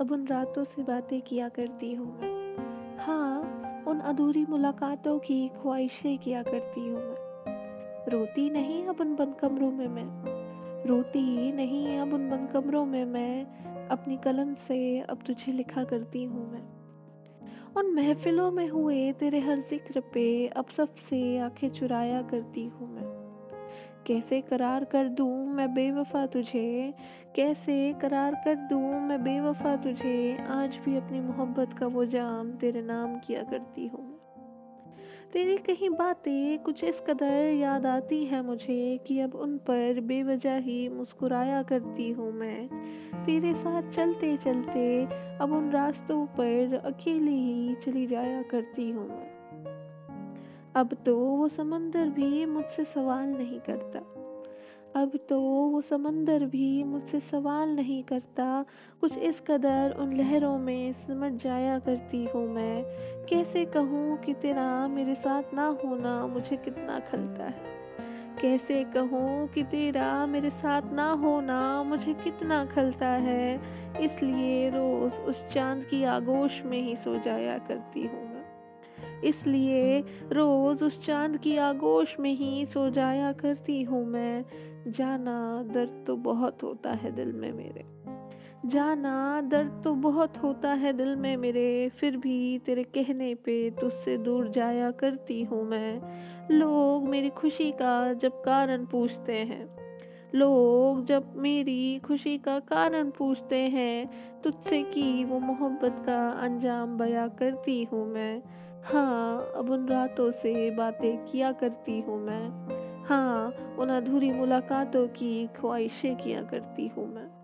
अब उन रातों से बातें किया करती हूँ मैं। हाँ उन अधूरी मुलाकातों की ख्वाहिशें किया करती हूँ मैं। रोती नहीं अब उन बंद कमरों में मैं। रोती नहीं अब उन बंद कमरों में मैं। अपनी कलम से अब तुझे लिखा करती हूँ मैं। उन महफिलों में हुए तेरे हर ज़िक्र पे अब सबसे आँखें चुराया करती हूँ मैं। कैसे करार कर दूँ मैं बेवफा तुझे? कैसे करार कर दूँ मैं बेवफा तुझे? आज भी अपनी मोहब्बत का वो जाम तेरे नाम किया करती हूँ। तेरी कहीं बातें कुछ इस कदर याद आती है मुझे कि अब उन पर बेवजह ही मुस्कुराया करती हूँ मैं। तेरे साथ चलते चलते अब उन रास्तों पर अकेली ही चली जाया करती हूँ मैं। अब तो वो समंदर भी मुझसे सवाल नहीं करता। अब तो वो समंदर भी मुझसे सवाल नहीं करता। कुछ इस कदर उन लहरों में सिमट जाया करती हूँ मैं। कैसे कहूँ कि तेरा मेरे साथ ना होना मुझे कितना खलता है? कैसे कहूँ कि तेरा मेरे साथ ना होना मुझे कितना खलता है? इसलिए रोज़ उस चाँद की आगोश में ही सो जाया करती हूँ। इसलिए रोज उस चाँद की आगोश में ही सो जाया करती हूँ मैं। जाना दर्द तो बहुत होता है दिल में मेरे। जाना दर्द तो बहुत होता है दिल में मेरे। फिर भी तेरे कहने पे तुझसे दूर जाया करती हूँ मैं। लोग मेरी खुशी का जब कारण पूछते हैं। लोग जब मेरी खुशी का कारण पूछते हैं, तुझसे की वो मोहब्बत का अंजाम बया करती हूँ मैं। हाँ अब उन रातों से बातें किया करती हूँ मैं। हाँ उन अधूरी मुलाकातों की ख्वाहिशें किया करती हूँ मैं।